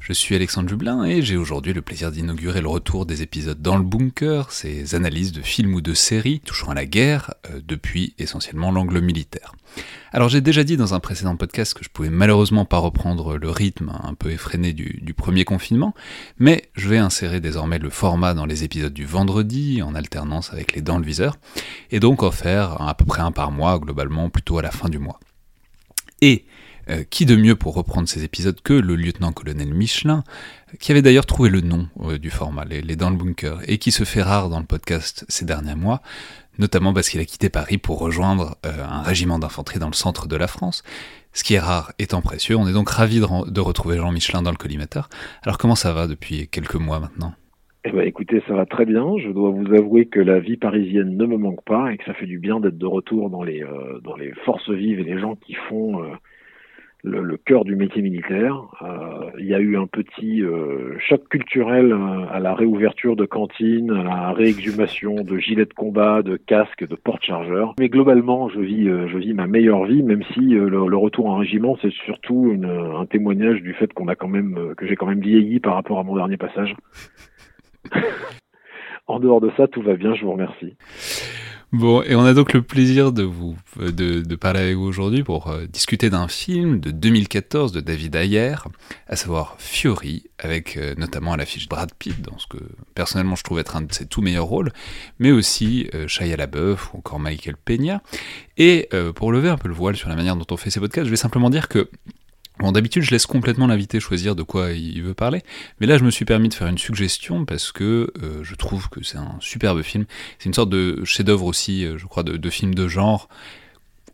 Je suis Alexandre Jublin et j'ai aujourd'hui le plaisir d'inaugurer le retour des épisodes dans le bunker, ces analyses de films ou de séries touchant à la guerre, euh, depuis essentiellement l'angle militaire. Alors j'ai déjà dit dans un précédent podcast que je pouvais malheureusement pas reprendre le rythme un peu effréné du, premier confinement, mais je vais insérer désormais le format dans les épisodes du vendredi, en alternance avec les dans le viseur, et donc en faire à peu près un par mois, globalement plutôt à la fin du mois. Et euh, qui de mieux pour reprendre ces épisodes que le lieutenant-colonel Michelin, qui avait d'ailleurs trouvé le nom euh, du format, les, les, Dans le Bunker, et qui se fait rare dans le podcast ces derniers mois, notamment parce qu'il a quitté Paris pour rejoindre euh, un régiment d'infanterie dans le centre de la France. Ce qui est rare étant précieux, on est donc ravis de, retrouver Jean Michelin dans le collimateur. Alors comment ça va depuis quelques mois maintenant? Eh ben, écoutez, ça va très bien. Je dois vous avouer que la vie parisienne ne me manque pas et que ça fait du bien d'être de retour dans les, forces vives et les gens qui font le, cœur du métier militaire. Euh, il y a eu un petit euh, choc culturel euh, à la réouverture de cantines, à la réexhumation de gilets de combat, de casques, de porte-chargeurs. Mais globalement, je vis, ma meilleure vie, même si le, retour en régiment, c'est surtout un témoignage du fait qu'on a quand même, que j'ai quand même vieilli par rapport à mon dernier passage. en dehors de ça, tout va bien. Je vous remercie. Bon, et on a donc le plaisir de vous de, de parler avec vous aujourd'hui pour euh, discuter d'un film de 2014 de David Ayer, à savoir Fury, avec euh, notamment à l'affiche Brad Pitt dans ce que personnellement je trouve être un de ses tout meilleurs rôles, mais aussi euh, Shia LaBeouf ou encore Michael Peña. Et euh, pour lever un peu le voile sur la manière dont on fait ces podcasts, je vais simplement dire que Bon, d'habitude, je laisse complètement l'invité choisir de quoi il veut parler, mais là, je me suis permis de faire une suggestion parce que euh, je trouve que c'est un superbe film. C'est une sorte de chef-d'œuvre aussi, euh, je crois, de, de, film de genre.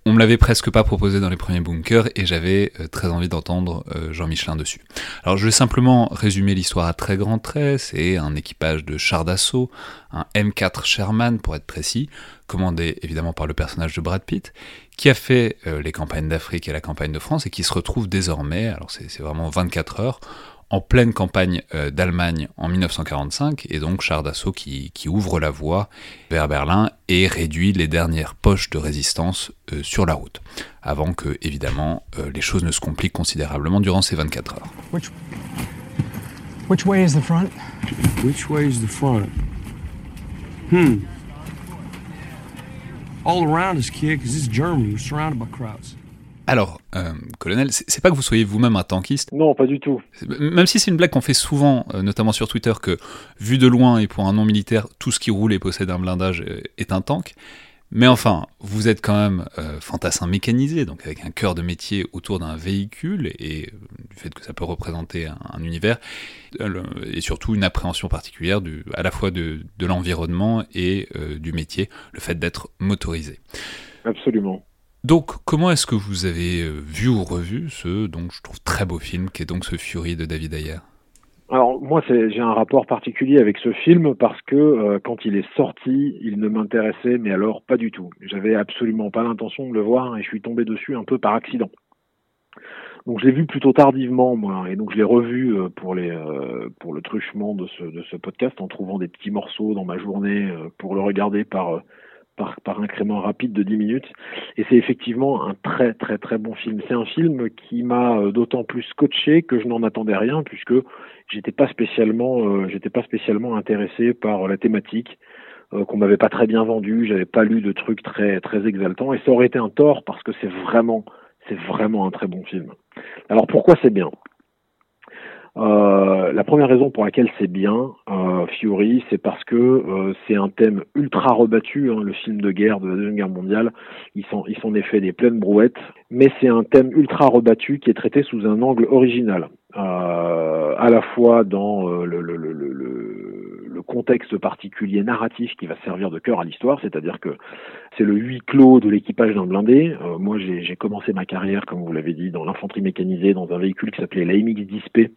On me l'avait presque pas proposé dans les premiers bunkers et j'avais euh, très envie d'entendre euh, Jean Michelin dessus. Alors, je vais simplement résumer l'histoire à très grands traits. C'est un équipage de chars d'assaut, un M4 Sherman pour être précis, commandé évidemment par le personnage de Brad Pitt, qui a fait euh, les campagnes d'Afrique et la campagne de France et qui se retrouve désormais, alors c'est vraiment 24 heures, en pleine campagne euh, d'Allemagne en 1945, et donc char d'assaut qui, qui, ouvre la voie vers Berlin et réduit les dernières poches de résistance euh, sur la route, avant que, évidemment, euh, les choses ne se compliquent considérablement durant ces 24 heures. Which, which way is the front? Which way is the front? Hmm. All around us, kid, because it's Germany. We're surrounded by crowds. Alors, euh, colonel, c'est pas que vous soyez vous-même un tankiste. Non, pas du tout. Même si c'est une blague qu'on fait souvent, euh, notamment sur Twitter, que vu de loin et pour un non-militaire, tout ce qui roule et possède un blindage est un tank. Mais enfin, vous êtes quand même euh, fantassin mécanisé, donc avec un cœur de métier autour d'un véhicule et, du fait que ça peut représenter un, un univers euh, et surtout une appréhension particulière du, à la fois de, de l'environnement et euh, du métier, le fait d'être motorisé. Absolument. Donc, comment est-ce que vous avez vu ou revu ce, donc, je trouve très beau film, qui est donc ce Fury de David Ayer? Alors moi, j'ai un rapport particulier avec ce film parce que euh, quand il est sorti, il ne m'intéressait, mais alors pas du tout. J'avais absolument pas l'intention de le voir et je suis tombé dessus un peu par accident. Donc je l'ai vu plutôt tardivement moi, et donc je l'ai revu euh, pour euh, le truchement de ce podcast en trouvant des petits morceaux dans ma journée euh, pour le regarder par par, par incrément rapide de 10 minutes. Et c'est effectivement un très très très bon film. C'est un film qui m'a euh, d'autant plus scotché que je n'en attendais rien puisque j'étais pas spécialement euh, j'étais pas spécialement intéressé par la thématique euh, qu'on m'avait pas très bien vendu, j'avais pas lu de trucs très très exaltants et ça aurait été un tort parce que c'est vraiment c'est vraiment un très bon film. Alors pourquoi c'est bien? Euh, la première raison pour laquelle c'est bien, euh, Fury, c'est parce que euh, c'est un thème ultra rebattu. Hein, le film de guerre de la Deuxième Guerre mondiale, ils sont, ils sont effet des pleines brouettes, mais c'est un thème ultra rebattu qui est traité sous un angle original, euh, à la fois dans euh, le, le, le, le, contexte particulier narratif qui va servir de cœur à l'histoire, c'est-à-dire que c'est le huis clos de l'équipage d'un blindé. Euh, moi, j'ai commencé ma carrière, comme vous l'avez dit, dans l'infanterie mécanisée, dans un véhicule qui s'appelait l'AMX 10P,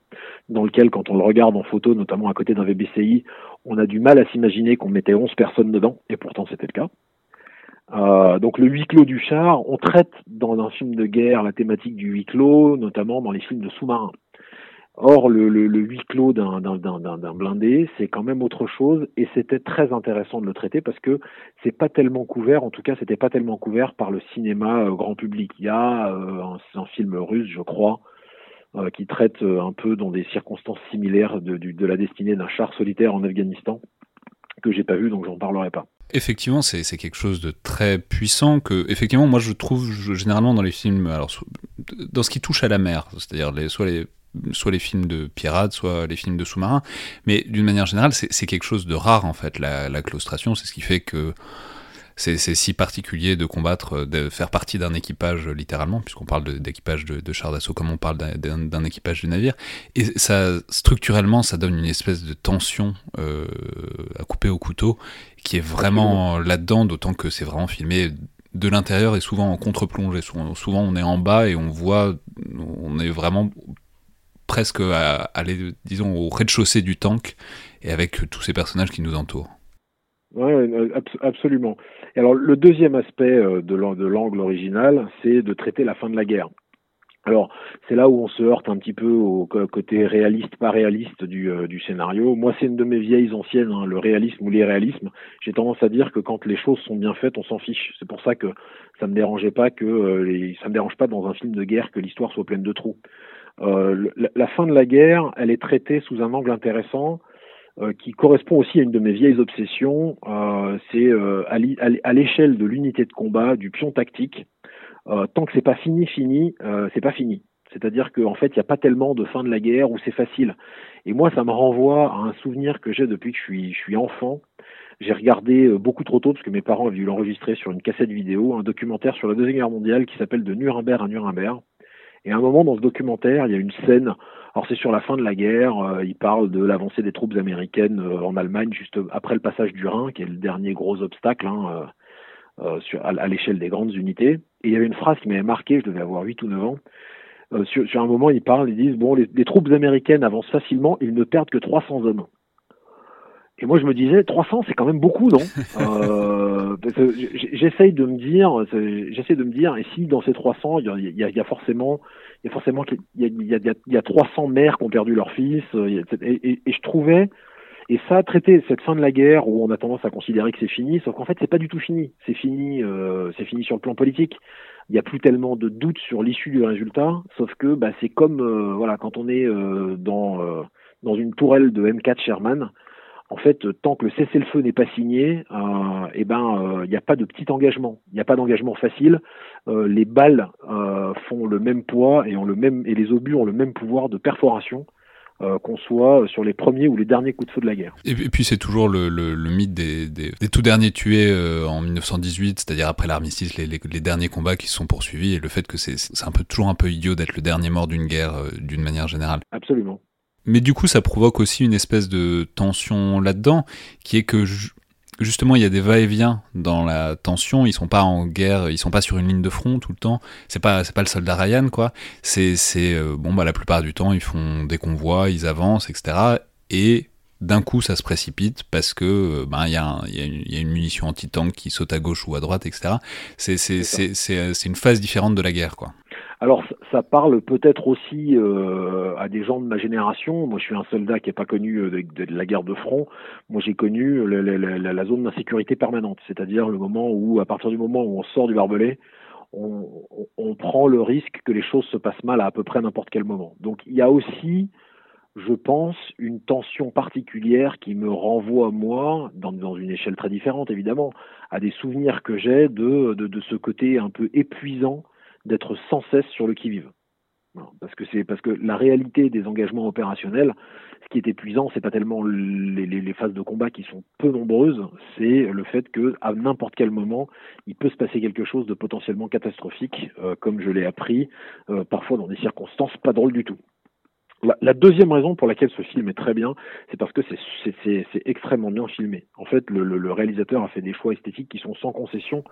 dans lequel, quand on le regarde en photo, notamment à côté d'un VBCI, on a du mal à s'imaginer qu'on mettait 11 personnes dedans, et pourtant c'était le cas. Euh, donc le huis clos du char, on traite dans un film de guerre la thématique du huis clos, notamment dans les films de sous-marins. Or, le, le, huis clos d'un blindé, c'est quand même autre chose, et c'était très intéressant de le traiter parce que c'est pas tellement couvert, en tout cas, c'était pas tellement couvert par le cinéma euh, grand public. Il y a euh, un, film russe, je crois, euh, qui traite un peu dans des circonstances similaires de, la destinée d'un char solitaire en Afghanistan que j'ai pas vu, donc j'en parlerai pas. Effectivement, c'est quelque chose de très puissant que, effectivement, moi je trouve généralement dans les films, alors dans ce qui touche à la mer, c'est-à-dire soit les soit les films de pirates, soit les films de sous-marins. Mais d'une manière générale, c'est quelque chose de rare en fait, la, la claustration. C'est ce qui fait que c'est si particulier de combattre, de faire partie d'un équipage littéralement, puisqu'on parle d'équipage de, de, de chars d'assaut comme on parle d'un équipage de navire. Et ça, structurellement, ça donne une espèce de tension euh, à couper au couteau qui est vraiment là-dedans, d'autant que c'est vraiment filmé de l'intérieur et souvent en contre-plongée. Souvent, souvent, on est en bas et on voit, on est vraiment presque à aller, disons, au rez-de-chaussée du tank et avec tous ces personnages qui nous entourent. Oui, absolument. Et alors, le deuxième aspect euh, de l'angle original, c'est de traiter la fin de la guerre. Alors, c'est là où on se heurte un petit peu au côté réaliste, pas réaliste du, euh, du scénario. Moi, c'est une de mes vieilles anciennes, hein, le réalisme ou l'irréalisme. J'ai tendance à dire que quand les choses sont bien faites, on s'en fiche. C'est pour ça que ça me dérangeait pas que euh, ça me dérange pas dans un film de guerre que l'histoire soit pleine de trous. Euh, la, fin de la guerre, elle est traitée sous un angle intéressant euh, qui correspond aussi à une de mes vieilles obsessions. Euh, c'est euh, à l'échelle de l'unité de combat, du pion tactique. Euh, tant que c'est pas fini, fini, c'est pas fini. C'est-à-dire qu'en fait, il n'y a pas tellement de fin de la guerre où c'est facile. Et moi, ça me renvoie à un souvenir que j'ai depuis que je suis, je suis enfant. J'ai regardé beaucoup trop tôt, parce que mes parents avaient dû l'enregistrer sur une cassette vidéo, un documentaire sur la Deuxième Guerre mondiale qui s'appelle De Nuremberg à Nuremberg. Et à un moment dans ce documentaire, il y a une scène, alors c'est sur la fin de la guerre, euh, il parle de l'avancée des troupes américaines euh, en Allemagne juste après le passage du Rhin, qui est le dernier gros obstacle hein, euh, à, l'échelle des grandes unités. Et il y avait une phrase qui m'avait marqué, je devais avoir 8 ou 9 ans. Sur, un moment, ils parlent, ils disent, bon, les, les troupes américaines avancent facilement, ils ne perdent que 300 hommes. Et moi, je me disais, 300, c'est quand même beaucoup, non? Euh, J'essaye de me dire, j'essaie de me dire, et si dans ces 300, il y a, il y a, il y a forcément, il y a forcément, il y a, il y a, il y a 300 mères qui ont perdu leur fils, et, et, et je trouvais, et ça, traiter cette fin de la guerre où on a tendance à considérer que c'est fini, sauf qu'en fait, c'est pas du tout fini. C'est fini, euh, c'est fini sur le plan politique. Il n'y a plus tellement de doutes sur l'issue du résultat, sauf que bah, c'est comme, euh, voilà, quand on est euh, dans dans une tourelle de M4 Sherman en fait, tant que le cessez-le-feu n'est pas signé, euh, eh ben, il n'y a pas de petit engagement. Il n'y a pas d'engagement facile. Euh, les balles euh, font le même poids et ont le même et les obus ont le même pouvoir de perforation. qu'on soit sur les premiers ou les derniers coups de feu de la guerre. Et, puis c'est toujours le, le, le mythe des, des, des, tout derniers tués en 1918, c'est-à-dire après l'armistice, les, les, les, derniers combats qui sont poursuivis, et le fait que c'est un peu toujours un peu idiot d'être le dernier mort d'une guerre d'une manière générale. Absolument. Mais du coup, ça provoque aussi une espèce de tension là-dedans, qui est que justement, il y a des va-et-vient dans la tension. Ils sont pas en guerre, ils sont pas sur une ligne de front tout le temps. C'est pas, c'est pas le soldat Ryan, quoi. C'est, c'est euh, bon, bah la plupart du temps, ils font des convois, ils avancent, etc. Et d'un coup, ça se précipite parce que ben il y, a y, y a une munition anti-tank qui saute à gauche ou à droite, etc. C'est, c'est, c'est une phase différente de la guerre, quoi. Alors ça parle peut-être aussi euh, à des gens de ma génération. Moi je suis un soldat qui n'est pas connu euh, de, la guerre de front. Moi j'ai connu la, zone d'insécurité permanente, c'est-à-dire le moment où à partir du moment où on sort du barbelé, on, prend le risque que les choses se passent mal à à peu près n'importe quel moment. Donc il y a aussi je pense, une tension particulière qui me renvoie, moi, dans, une échelle très différente évidemment, à des souvenirs que j'ai de, ce côté un peu épuisant d'être sans cesse sur le qui-vive. Parce que c'est parce que la réalité des engagements opérationnels, ce qui est épuisant, c'est pas tellement les, phases de combat qui sont peu nombreuses, c'est le fait que à n'importe quel moment, il peut se passer quelque chose de potentiellement catastrophique, euh, comme je l'ai appris, euh, parfois dans des circonstances pas drôles du tout. La, deuxième raison pour laquelle ce film est très bien, c'est parce que c'est extrêmement bien filmé. En fait, le, le, réalisateur a fait des choix esthétiques qui sont sans concession.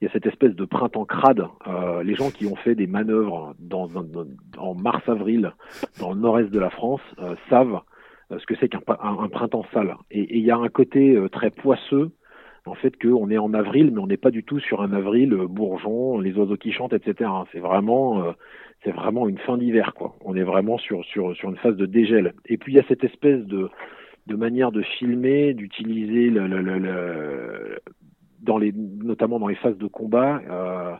Il y a cette espèce de printemps crade. Euh, les gens qui ont fait des manœuvres dans, en mars-avril dans le nord-est de la France euh, savent euh, ce que c'est qu'un un, printemps sale. Et, il y a un côté euh, très poisseux en fait qu'on est en avril, mais on n'est pas du tout sur un avril bourgeon, les oiseaux qui chantent, etc. C'est vraiment c'est vraiment une fin d'hiver. On est vraiment sur, sur, sur une phase de dégel. Et puis il y a cette espèce de, de manière de filmer, d'utiliser dans les, notamment dans les phases de combat, euh,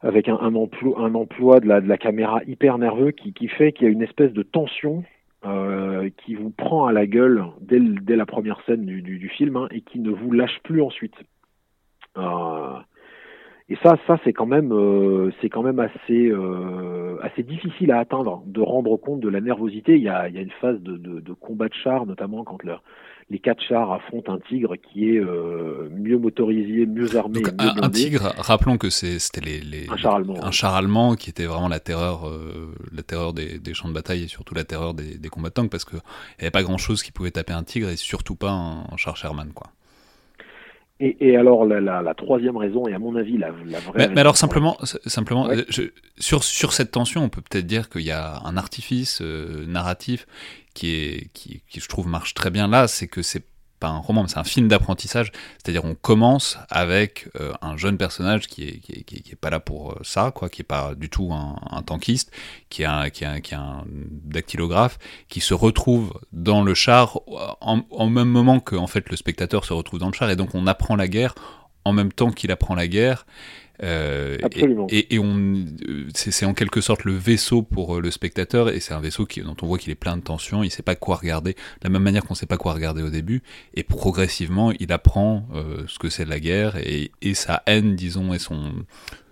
avec un, emploi, un emploi de la, caméra hyper nerveux qui fait qu'il y a une espèce de tension euh, qui vous prend à la gueule dès, la première scène du, film hein, et qui ne vous lâche plus ensuite. Euh, et ça, ça c'est quand même, euh, c'est quand même assez, euh, assez difficile à atteindre, de rendre compte de la nervosité. Il y a, il y a une phase de, de, de combat de chars, notamment quand les quatre chars affrontent un tigre qui est euh, mieux motorisé, mieux armé. Donc, un, tigre, rappelons que c'était les, les, un char allemand, un char allemand qui était vraiment la terreur, euh, la terreur des, des, champs de bataille et surtout la terreur des, des combattants parce qu'il n'y avait pas grand chose qui pouvait taper un tigre et surtout pas un, un char Sherman, quoi. Et, et, alors la, la, la, troisième raison, et à mon avis la, la vraie. Mais, mais alors simplement, simplement, ouais. je, sur sur cette tension, on peut peut-être dire qu'il y a un artifice euh, narratif qui est qui, qui je trouve marche très bien là, c'est que c'est pas un roman, mais c'est un film d'apprentissage. C'est-à-dire, on commence avec euh, un jeune personnage qui est, qui est, qui est, pas là pour euh, ça, quoi, qui est pas du tout un, tankiste, qui est un, qui est un, qui est un dactylographe, qui se retrouve dans le char en, en même moment que en fait le spectateur se retrouve dans le char, et donc on apprend la guerre en même temps qu'il apprend la guerre. Euh, et, et, on, c'est en quelque sorte le vaisseau pour euh, le spectateur, et c'est un vaisseau qui, dont on voit qu'il est plein de tensions, il sait pas quoi regarder, de la même manière qu'on sait pas quoi regarder au début, et progressivement il apprend euh, ce que c'est la guerre, et, et, sa haine, disons, et son,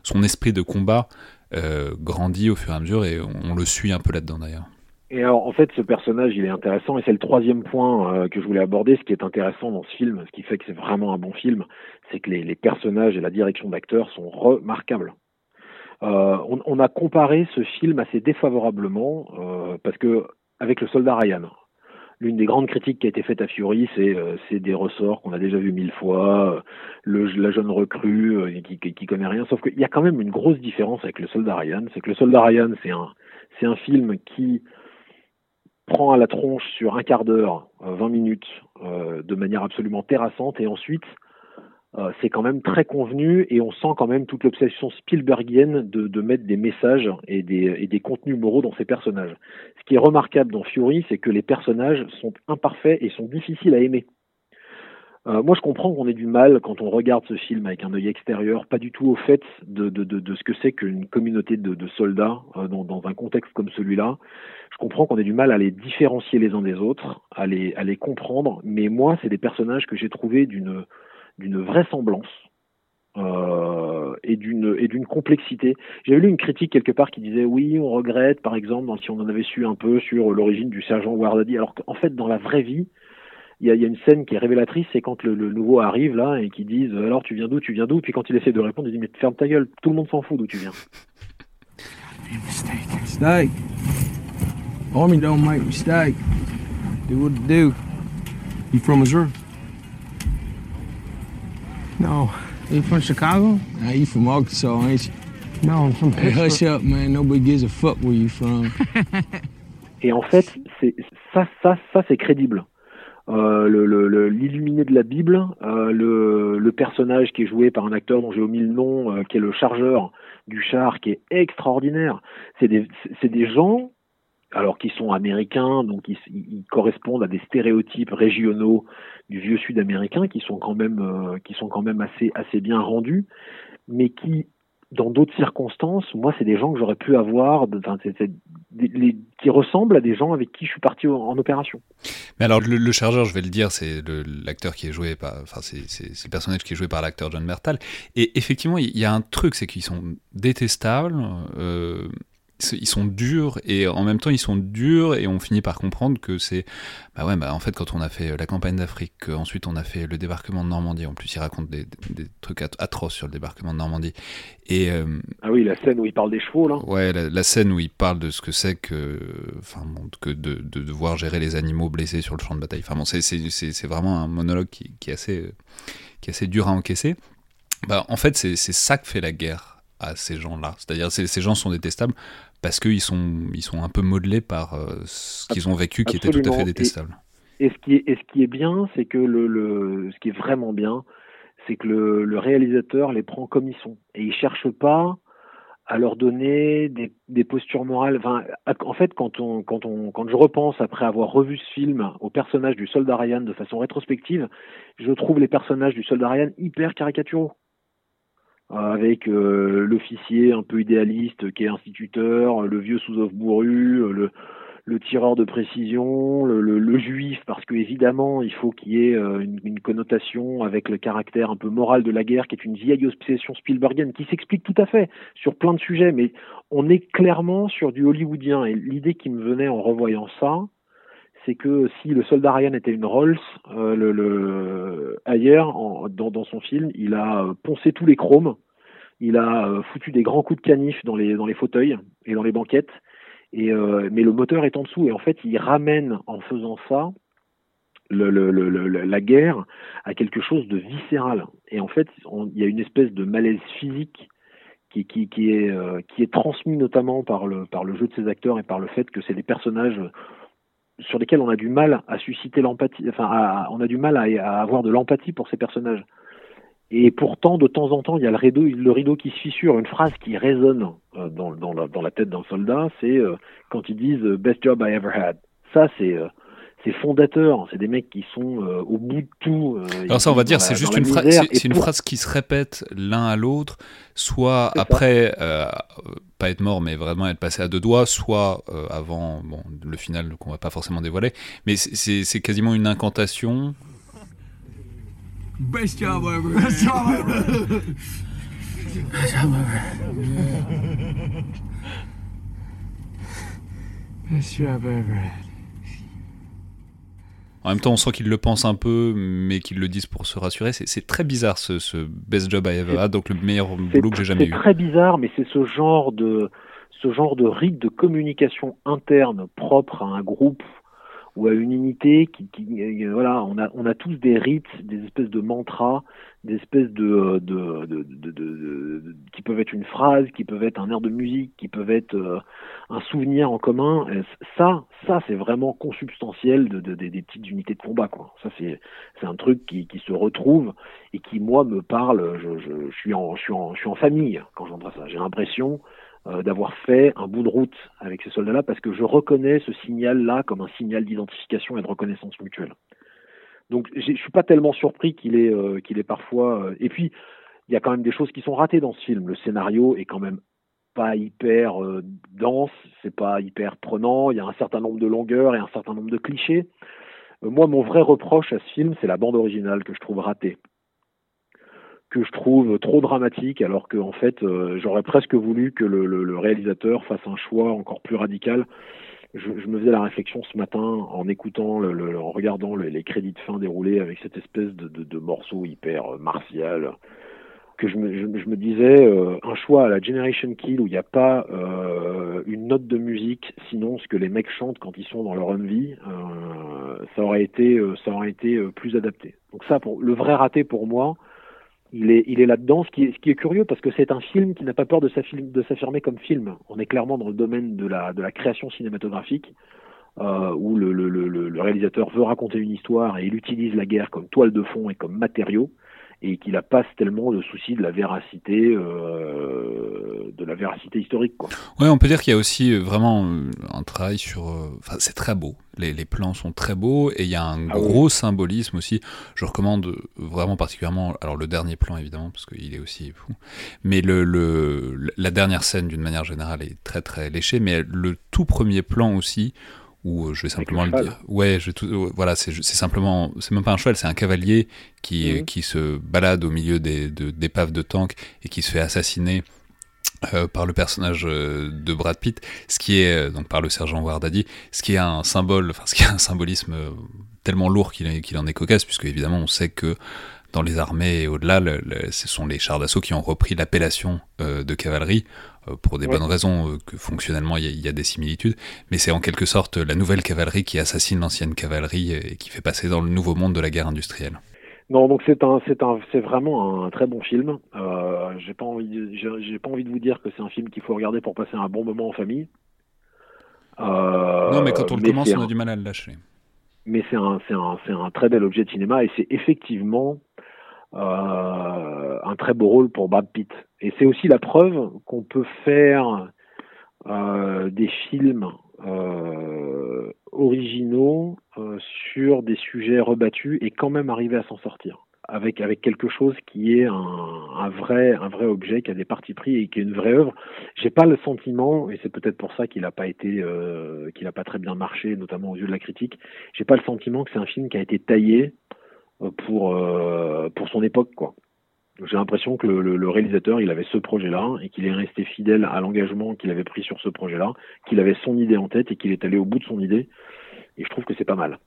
son esprit de combat euh, grandit au fur et à mesure, et on, on le suit un peu là-dedans d'ailleurs. Et alors, en fait, ce personnage, il est intéressant, et c'est le troisième point euh, que je voulais aborder. Ce qui est intéressant dans ce film, ce qui fait que c'est vraiment un bon film, c'est que les, les, personnages et la direction d'acteurs sont remarquables. Euh, on, on, a comparé ce film assez défavorablement euh, parce que avec le Soldat Ryan, l'une des grandes critiques qui a été faite à Fury, c'est euh, des ressorts qu'on a déjà vus mille fois, euh, le, la jeune recrue euh, qui, qui, qui, connaît rien. Sauf qu'il y a quand même une grosse différence avec le Soldat Ryan, c'est que le Soldat Ryan, c'est un un film qui prend à la tronche sur un quart d'heure, 20 euh, minutes, euh, de manière absolument terrassante, et ensuite, euh, c'est quand même très convenu, et on sent quand même toute l'obsession Spielbergienne de, mettre des messages et des, et des contenus moraux dans ces personnages. Ce qui est remarquable dans Fury, c'est que les personnages sont imparfaits et sont difficiles à aimer. Euh, moi, je comprends qu'on ait du mal quand on regarde ce film avec un œil extérieur, pas du tout au fait de, ce que c'est qu'une communauté de, soldats euh, dans, un contexte comme celui-là. Je comprends qu'on ait du mal à les différencier les uns des autres, à les, comprendre, mais moi, c'est des personnages que j'ai trouvés d'une vraisemblance euh, et d'une et d'une complexité. J'avais lu une critique quelque part qui disait oui, on regrette, par exemple, si on en avait su un peu sur l'origine du sergent Wardadi, alors qu'en fait, dans la vraie vie, il y a, y a, une scène qui est révélatrice, c'est quand le, le, nouveau arrive là et qui disent alors tu viens d'où, tu viens d'où, puis quand il essaie de répondre, il dit mais ferme ta gueule, tout le monde s'en fout d'où tu viens. Mistake. Army don't make mistake. Do what it do. You from Missouri? No. You from Chicago? Nah, you from Arkansas, ain't you? No, I'm from Hey, hush up, man. Nobody gives a fuck where you from. Et en fait, c'est ça, ça, ça, c'est crédible. Euh, l'illuminé de la Bible, euh, le, personnage qui est joué par un acteur dont j'ai omis le nom, euh, qui est le chargeur du char qui est extraordinaire. C'est des, des gens, alors qui sont américains, donc ils, ils, correspondent à des stéréotypes régionaux du vieux sud-américain qui sont quand même, qui sont quand même assez, assez bien rendus, mais qui dans d'autres circonstances, moi, c'est des gens que j'aurais pu avoir, enfin, les, qui ressemblent à des gens avec qui je suis parti en, opération. Mais alors, le, chargeur, je vais le dire, c'est l'acteur qui est joué par, enfin, c'est le personnage qui est joué par l'acteur John Mertal. Et effectivement, il y, a un truc, c'est qu'ils sont détestables. Euh, ils sont durs et en même temps ils sont durs et on finit par comprendre que c'est bah ouais bah en fait quand on a fait la campagne d'Afrique ensuite on a fait le débarquement de Normandie. En plus il raconte des, des trucs atroces sur le débarquement de Normandie. Et euh, ah oui la scène où il parle des chevaux là. Ouais la, scène où il parle de ce que c'est que enfin que de, de, devoir gérer les animaux blessés sur le champ de bataille. Enfin bon c'est c'est vraiment un monologue qui, qui est assez qui est assez dur à encaisser. Bah en fait c'est ça que fait la guerre à ces gens-là. C'est-à-dire ces gens sont détestables parce qu'ils sont, ils sont un peu modelés par euh, ce qu'ils ont vécu qui était tout à fait détestable. Et, ce, qui est, et ce qui est bien, c'est que le, le, ce qui est vraiment bien, c'est que le, le, réalisateur les prend comme ils sont. Et il cherche pas à leur donner des, des postures morales. Enfin, en fait, quand, on, quand, on, quand je repense, après avoir revu ce film, au personnage du soldat Ryan de façon rétrospective, je trouve les personnages du soldat Ryan hyper caricaturaux avec euh, l'officier un peu idéaliste qui est instituteur, le vieux sous-off bourru, euh, le, le, tireur de précision, le, le, juif, parce que évidemment il faut qu'il y ait euh, une, une, connotation avec le caractère un peu moral de la guerre, qui est une vieille obsession Spielbergienne, qui s'explique tout à fait sur plein de sujets, mais on est clairement sur du hollywoodien. Et l'idée qui me venait en revoyant ça, c'est que si le soldat Ryan était une Rolls, euh, dans, son film, il a euh, poncé tous les chromes, il a euh, foutu des grands coups de canif dans les, dans les fauteuils et dans les banquettes, et, euh, mais le moteur est en dessous, et en fait, il ramène en faisant ça la guerre à quelque chose de viscéral. Et en fait, il y a une espèce de malaise physique qui, qui, est, qui est transmis notamment par le, par le jeu de ces acteurs et par le fait que c'est des personnages sur lesquels on a du mal à susciter l'empathie, enfin, on a du mal à, avoir de l'empathie pour ces personnages. Et pourtant, de temps en temps, il y a le rideau, le rideau qui se fissure. Une phrase qui résonne euh, dans, la, tête d'un soldat, c'est euh, quand ils disent "Best job I ever had". Ça, c'est euh, c'est fondateur. C'est des mecs qui sont au bout de tout. Alors ça, on va dire, c'est juste une phrase, c'est une phrase qui se répète l'un à l'autre, soit après pas être mort, mais vraiment être passé à deux doigts, soit euh, avant bon, le final qu'on va pas forcément dévoiler. Mais c'est quasiment une incantation. Best job ever. Best job ever. Best job ever. Best job ever. En même temps, on sent qu'ils le pensent un peu, mais qu'ils le disent pour se rassurer. C'est très bizarre ce, ce, best job I ever had, donc le meilleur boulot que j'ai jamais eu. C'est très bizarre, mais c'est ce genre de ce genre de rite de communication interne propre à un groupe ou à une unité qui, qui euh, voilà, on a on a tous des rites, des espèces de mantras, des espèces de de, de, de, de, qui peuvent être une phrase, qui peuvent être un air de musique, qui peuvent être euh, un souvenir en commun. ça, ça c'est vraiment consubstantiel de, des petites unités de combat quoi. Ça c'est c'est un truc qui, qui se retrouve et qui moi me parle. Je, je, je suis en je suis en je suis en famille quand j'entends ça. J'ai l'impression euh, d'avoir fait un bout de route avec ces soldats-là parce que je reconnais ce signal-là comme un signal d'identification et de reconnaissance mutuelle. Donc je suis pas tellement surpris qu'il est euh, qu'il est parfois. Euh, et puis il y a quand même des choses qui sont ratées dans ce film. Le scénario est quand même pas hyper dense, c'est pas hyper prenant. Il y a un certain nombre de longueurs et un certain nombre de clichés. moi, mon vrai reproche à ce film, c'est la bande originale que je trouve ratée que je trouve trop dramatique, alors que fait, euh, j'aurais presque voulu que le, réalisateur fasse un choix encore plus radical. Je, me faisais la réflexion ce matin en écoutant, en regardant les crédits de fin déroulés avec cette espèce de, morceau hyper euh, martial, que je me, disais euh, un choix à la Generation Kill où il n'y a pas une note de musique, sinon ce que les mecs chantent quand ils sont dans leur envie, ça aurait été, ça aurait été plus adapté. Donc ça, pour le vrai raté pour moi, il est, il est là-dedans, ce qui est, ce qui est curieux parce que c'est un film qui n'a pas peur de s'affirmer comme film. On est clairement dans le domaine de la, de la création cinématographique, euh, où le, le, réalisateur veut raconter une histoire et il utilise la guerre comme toile de fond et comme matériau. Et qu'il n'a pas tellement le souci de la véracité, euh, de la véracité historique. Quoi. Ouais, on peut dire qu'il y a aussi euh, vraiment euh, un travail sur. Enfin, c'est très beau. Les, les, plans sont très beaux et il y a un ah gros symbolisme aussi. Je recommande vraiment particulièrement, alors le dernier plan évidemment parce qu'il est aussi fou, mais le, le la dernière scène d'une manière générale est très très léchée, mais le tout premier plan aussi ou euh, je vais simplement le, dire. Ouais, je tout, euh, voilà, c'est simplement, c'est même pas un cheval, c'est un cavalier qui, mhm. qui se balade au milieu des d'épaves de, tanks et qui se fait assassiner euh, par le personnage de Brad Pitt, ce qui est donc par le sergent Wardadi, ce qui est un symbole, enfin ce qui est un symbolisme tellement lourd qu'il qu'il en est cocasse, puisque évidemment on sait que dans les armées et au-delà, ce sont les chars d'assaut qui ont repris l'appellation de cavalerie euh, pour des bonnes raisons, euh, que fonctionnellement il y, a des similitudes, mais c'est en quelque sorte la nouvelle cavalerie qui assassine l'ancienne cavalerie et qui fait passer dans le nouveau monde de la guerre industrielle. Non, donc c'est un, c'est un, c'est vraiment un très bon film. Euh, j'ai pas envie, j'ai, pas envie de vous dire que c'est un film qu'il faut regarder pour passer un bon moment en famille. non, mais quand on le commence, on a du mal à le lâcher. Mais c'est un, c'est un, c'est un très bel objet de cinéma et c'est effectivement euh, un très beau rôle pour Brad Pitt. Et c'est aussi la preuve qu'on peut faire euh, des films euh, originaux sur des sujets rebattus et quand même arriver à s'en sortir avec avec quelque chose qui est un, un, vrai un vrai objet qui a des parties pris et qui est une vraie œuvre. J'ai pas le sentiment et c'est peut-être pour ça qu'il n'a pas été euh, qu'il a pas très bien marché notamment aux yeux de la critique. J'ai pas le sentiment que c'est un film qui a été taillé pour euh, pour son époque quoi. J'ai l'impression que le, réalisateur, il avait ce projet-là et qu'il est resté fidèle à l'engagement qu'il avait pris sur ce projet-là, qu'il avait son idée en tête et qu'il est allé au bout de son idée. Et je trouve que c'est pas mal.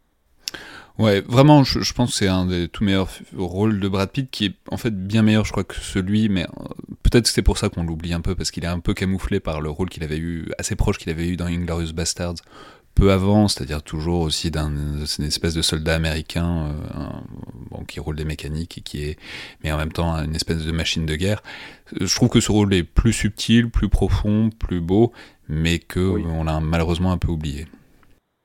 Ouais, vraiment, je, je pense que c'est un des tout meilleurs rôles de Brad Pitt, qui est en fait bien meilleur, je crois, que celui, mais euh, peut-être que c'est pour ça qu'on l'oublie un peu, parce qu'il est un peu camouflé par le rôle qu'il avait eu, assez proche qu'il avait eu dans Inglorious Bastards, peu avant, c'est-à-dire toujours aussi d'une espèce de soldat américain euh, bon, qui roule des mécaniques et qui est, mais en même temps une espèce de machine de guerre. Je trouve que ce rôle est plus subtil, plus profond, plus beau, mais que on l'a malheureusement un peu oublié.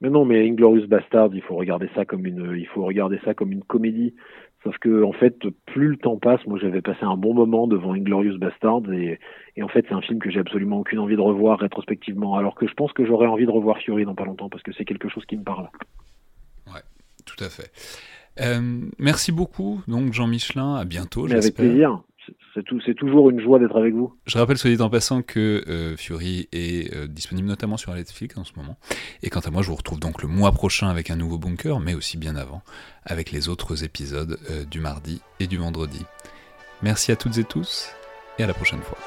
Mais non, mais Inglorious Bastard, il faut regarder ça comme une, il faut regarder ça comme une comédie. Sauf que en fait, plus le temps passe, moi j'avais passé un bon moment devant Inglorious Bastard et, et en fait c'est un film que j'ai absolument aucune envie de revoir rétrospectivement. Alors que je pense que j'aurais envie de revoir Fury dans pas longtemps parce que c'est quelque chose qui me parle. Ouais, tout à fait. Euh, merci beaucoup, donc Jean Michelin. À bientôt. Avec plaisir c'est toujours une joie d'être avec vous. Je rappelle, soit dit en passant, que euh, Fury est euh, disponible notamment sur Netflix en ce moment. Et quant à moi, je vous retrouve donc le mois prochain avec un nouveau bunker, mais aussi bien avant, avec les autres épisodes euh, du mardi et du vendredi. Merci à toutes et tous, et à la prochaine fois.